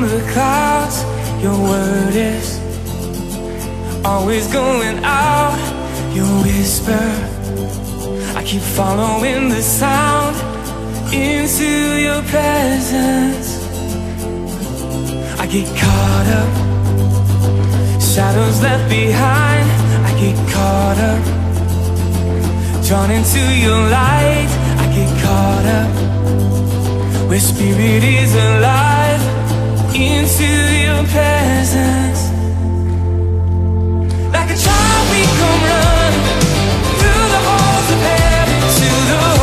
from the clouds Your word is always going out Your whisper. I keep following the sound Into your presence. I get caught up Shadows left behind. I get caught up Drawn into your light. I get caught up Where spirit is alive into your presence. Like a child we come running Through the halls of heaven to the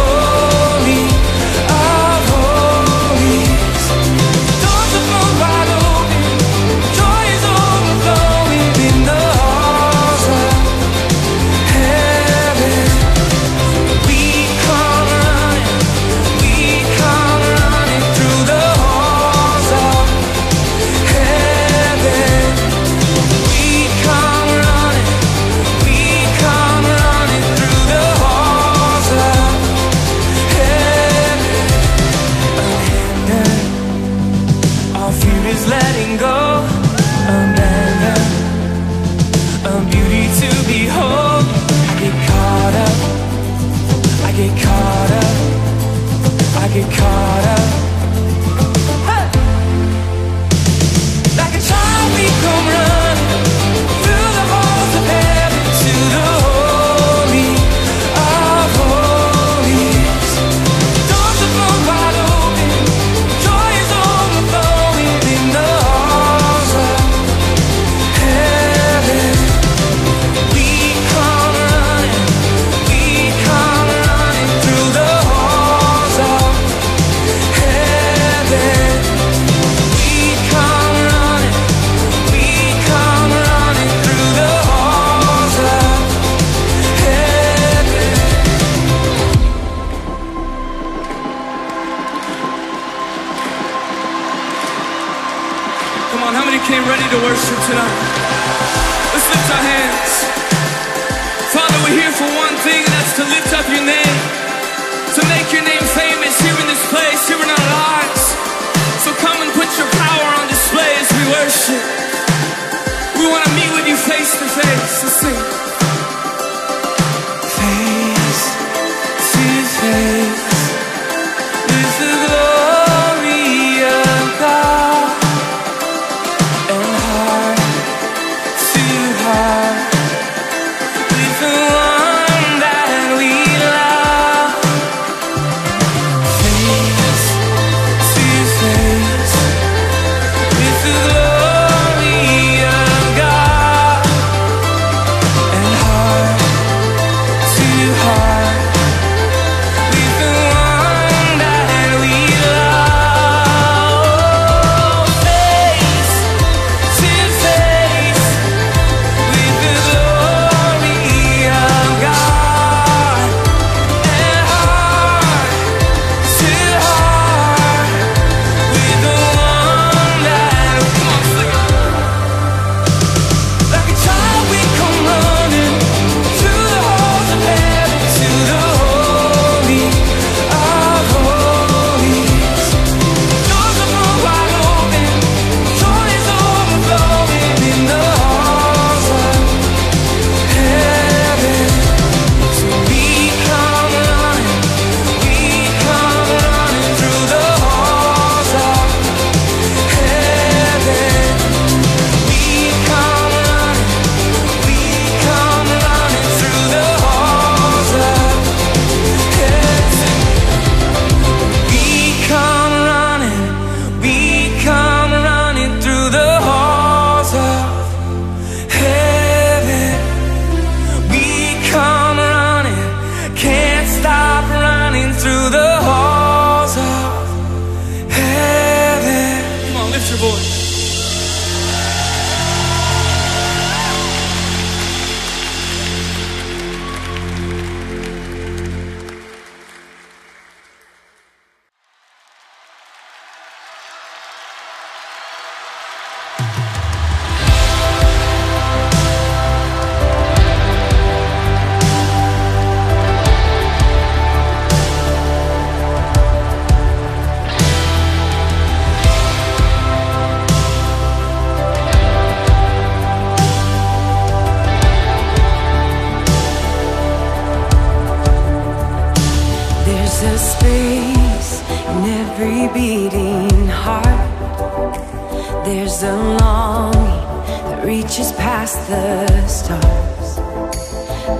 the stars.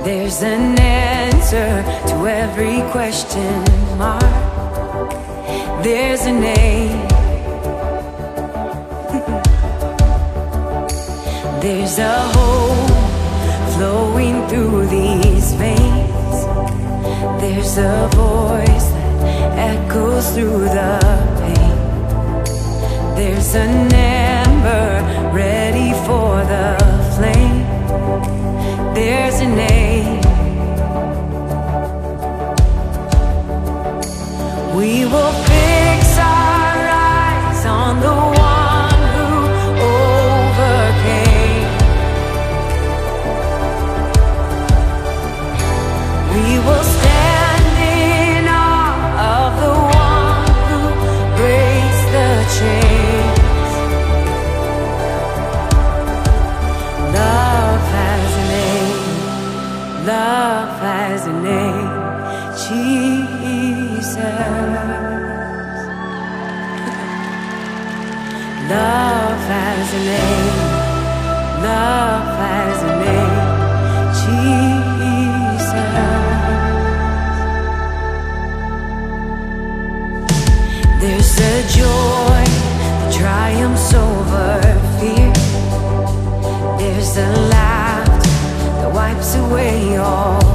There's an answer to every question mark. There's a name. There's a hope flowing through these veins. There's a voice that echoes through the pain. There's an number ready for the flame, there's a name. We will fix. has a name. Love has a name. Jesus. There's a joy that triumphs over fear. There's a laugh that wipes away all.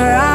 her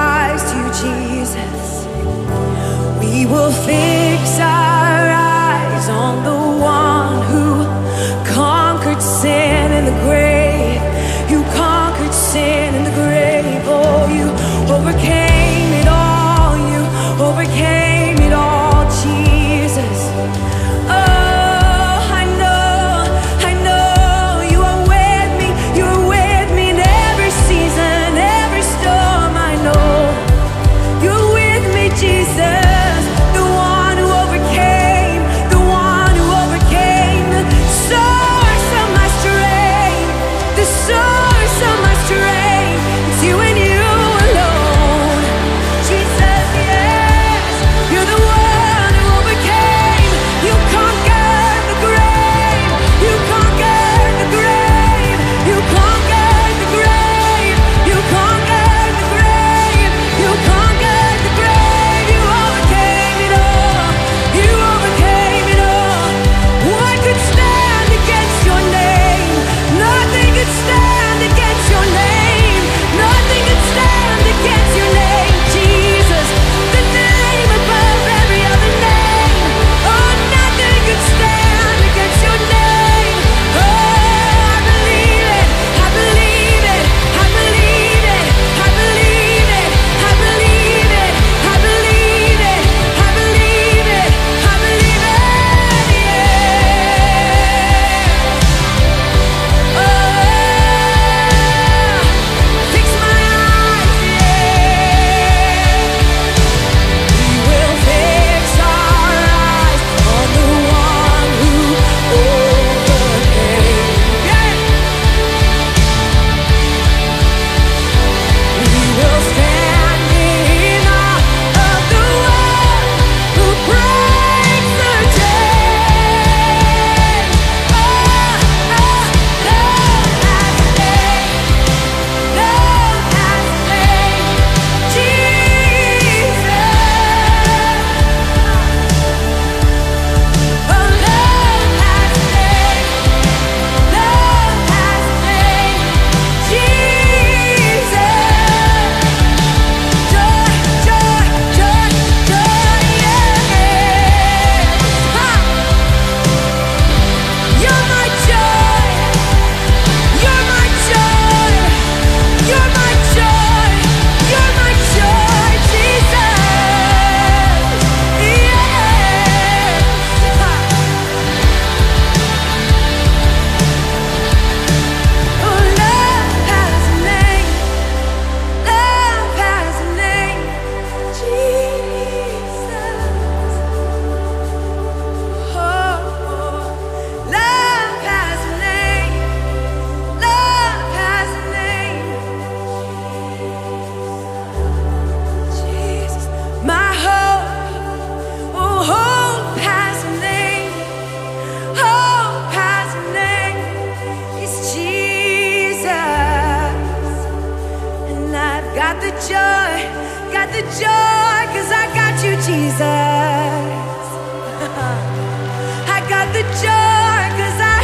the joy, cause I got you, Jesus. I got the joy, cause I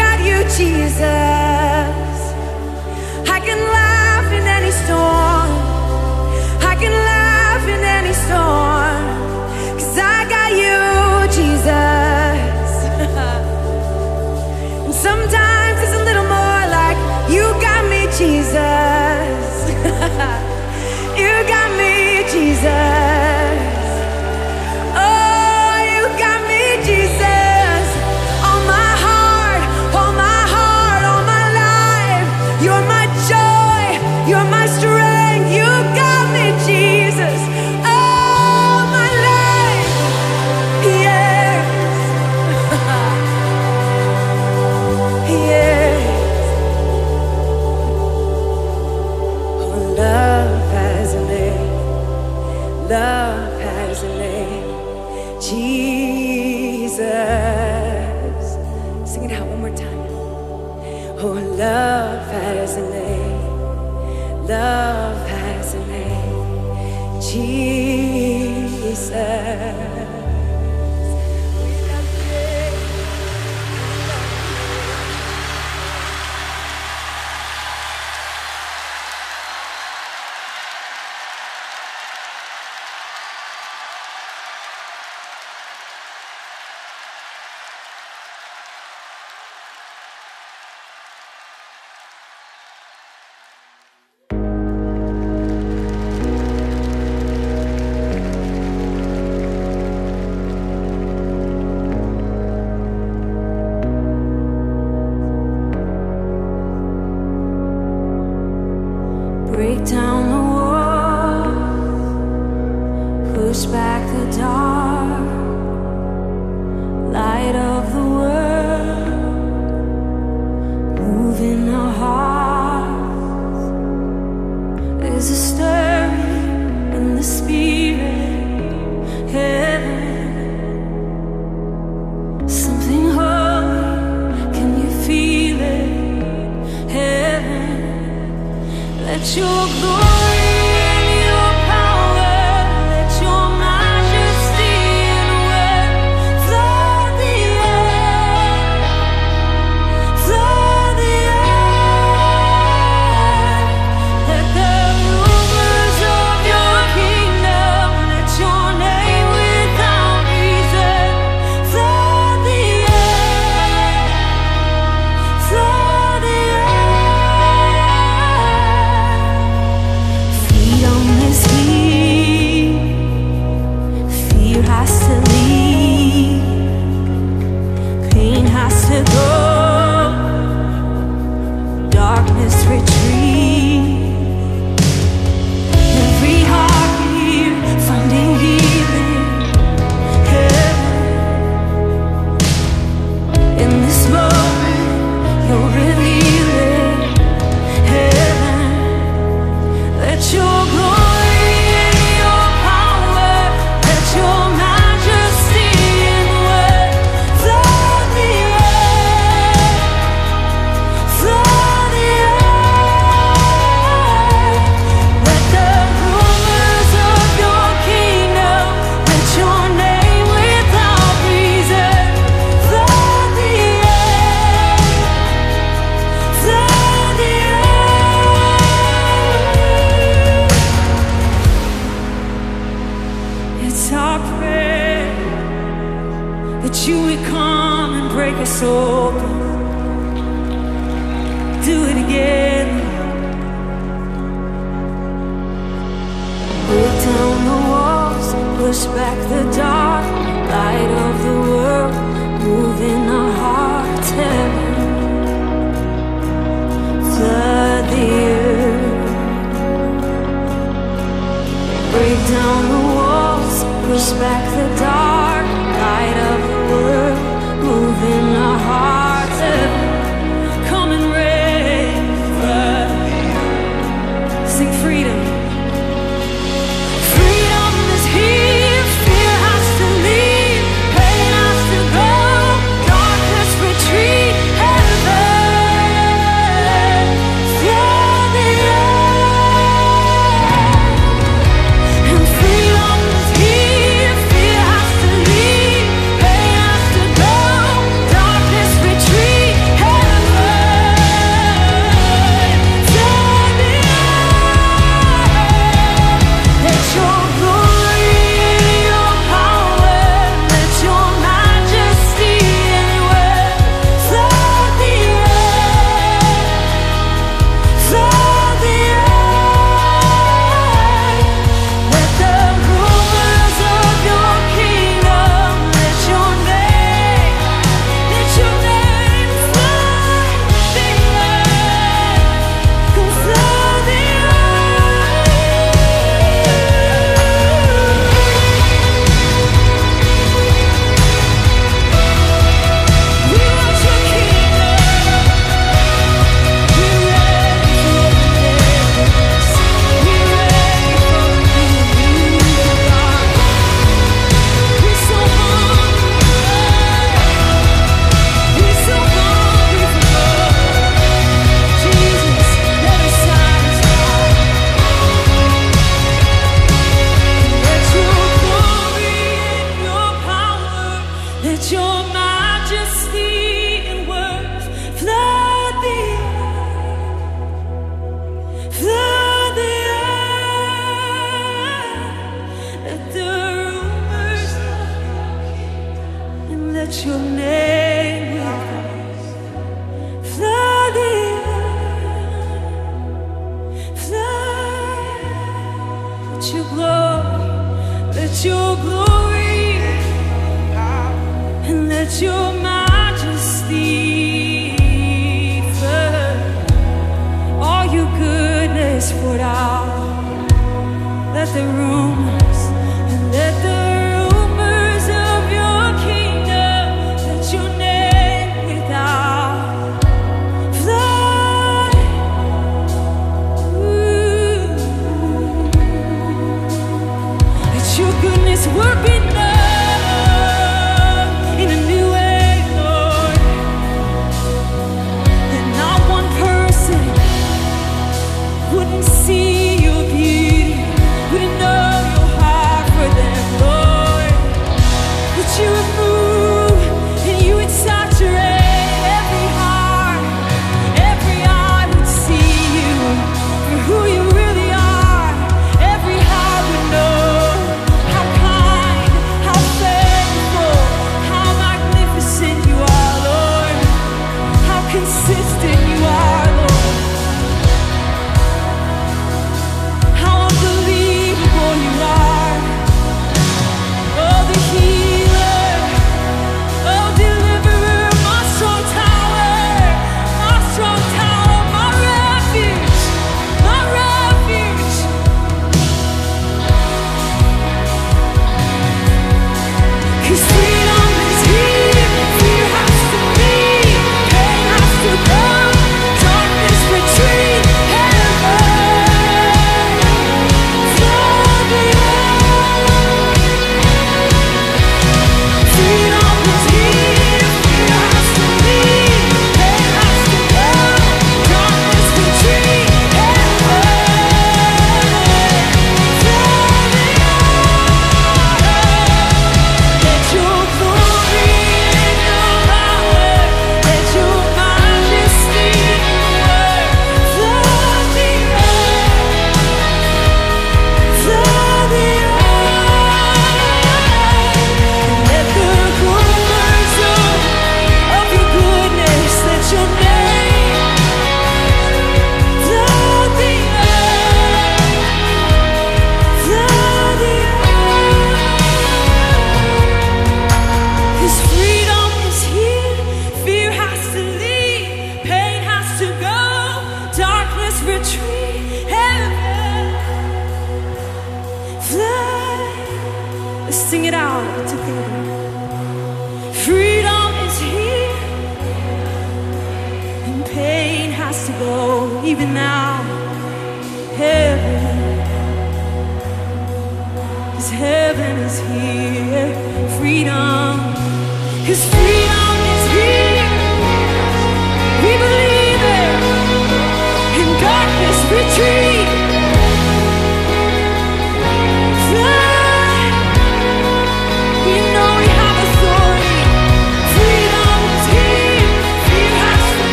got you, Jesus. I can laugh in any storm. I can laugh in any storm. The rumors,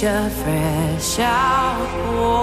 fresh outpouring.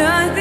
another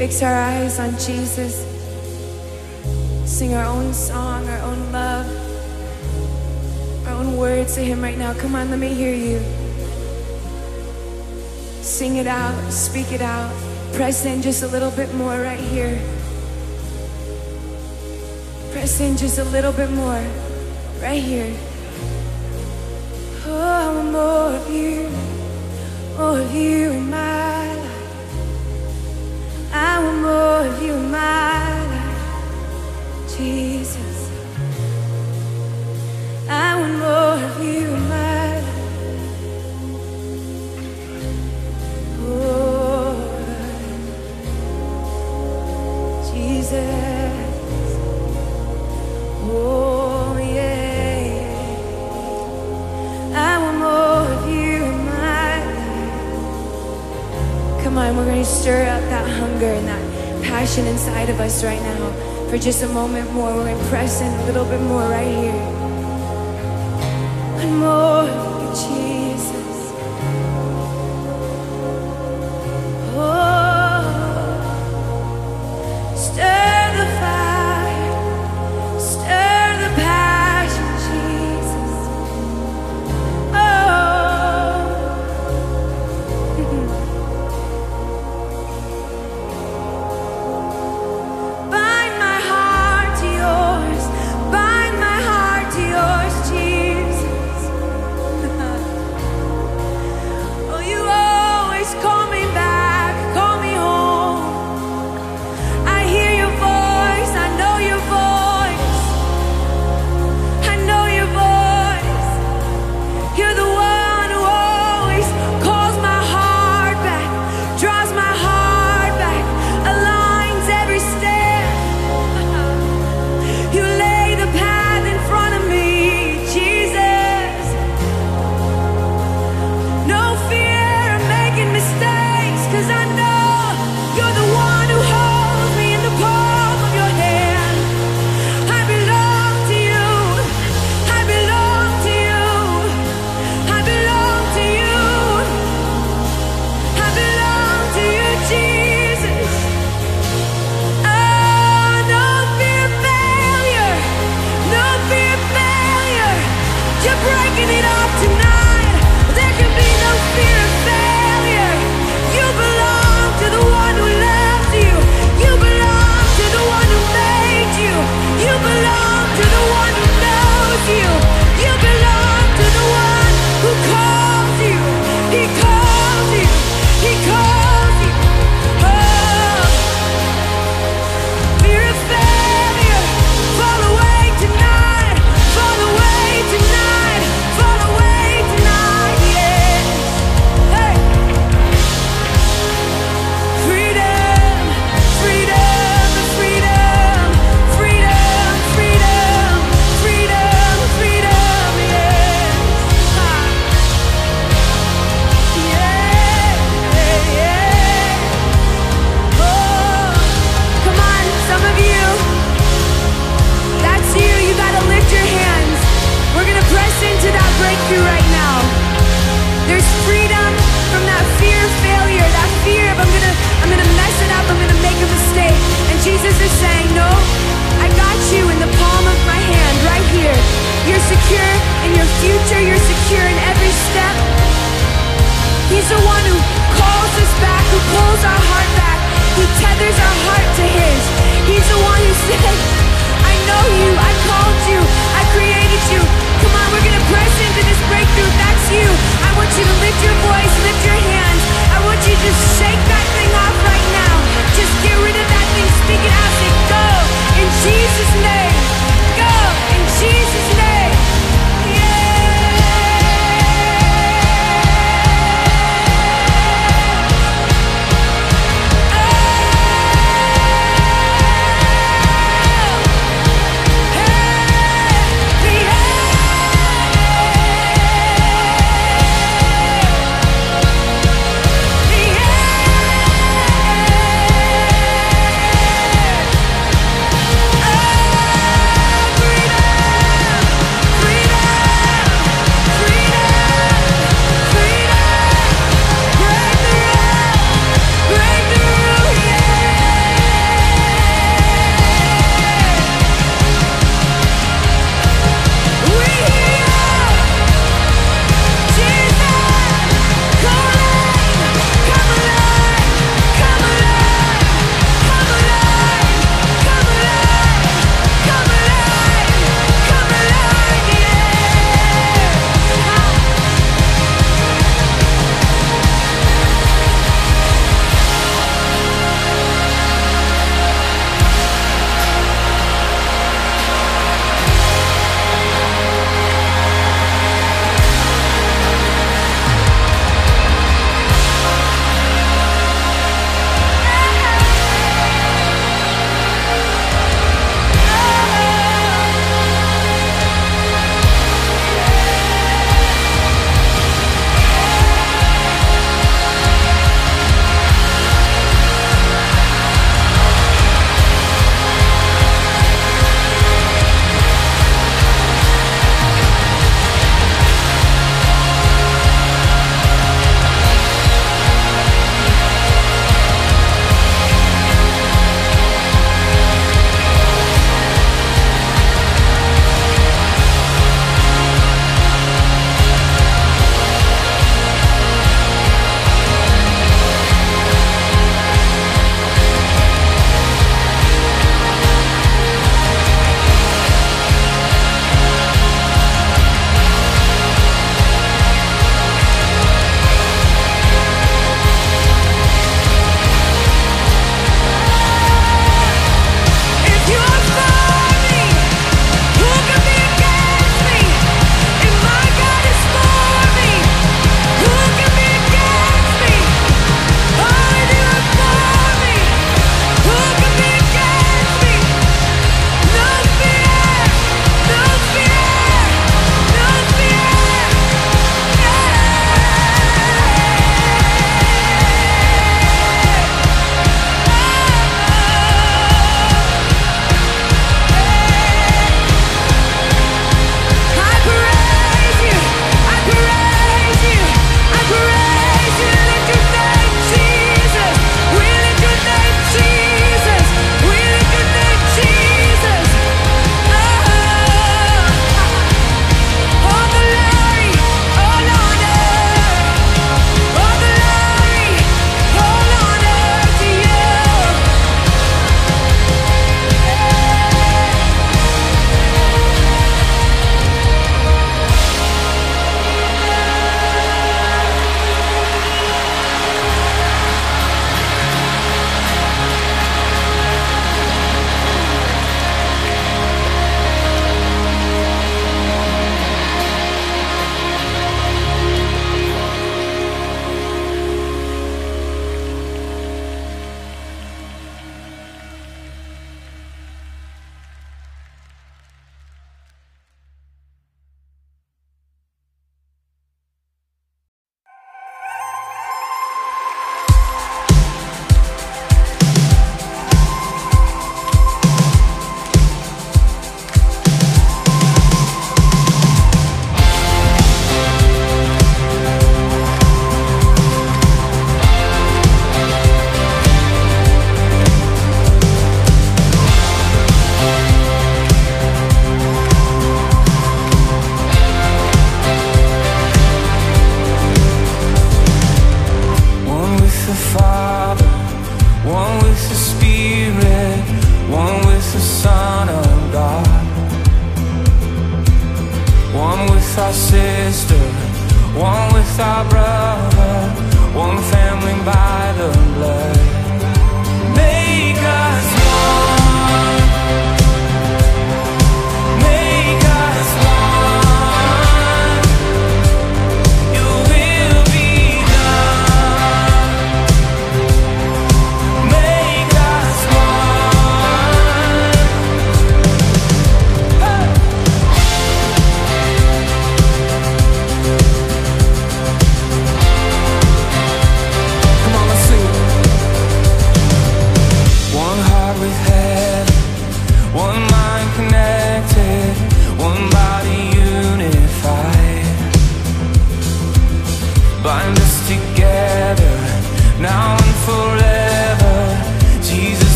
fix our eyes on Jesus, sing our own song, our own love, our own words to Him right now. Come on, let me hear you. Sing it out, speak it out, press in just a little bit more right here. Press in just a little bit more right here. Oh, more of you, more of you in my more of you, my life, Jesus. I want more of you, my life. Oh, Jesus. Oh, yeah. I want more of you, my life. Come on, we're going to stir up that hunger and that passion inside of us right now. For just a moment more, we're going a little bit more right here. One more.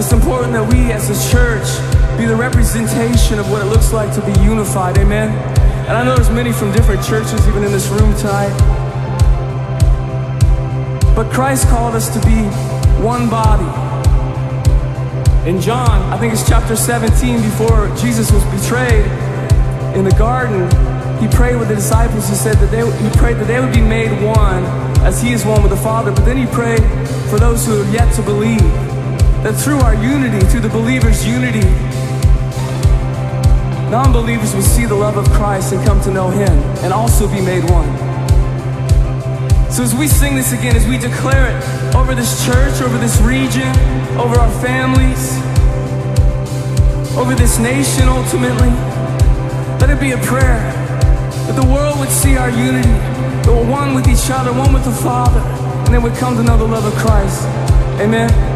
It's important that we as a church be the representation of what it looks like to be unified. Amen. And I know there's many from different churches even in this room tonight. But Christ called us to be one body. In John, I think it's chapter 17, before Jesus was betrayed in the garden, he prayed with the disciples. He said that they, he prayed that they would be made one as he is one with the Father. But then he prayed for those who have yet to believe that through our unity, through the believers' unity, non believers will see the love of Christ and come to know him and also be made one. So as we sing this again, as we declare it over this church, over this region, over our families, over this nation ultimately, let it be a prayer that the world would see our unity, that we're one with each other, one with the Father, and then would come to know the love of Christ. Amen.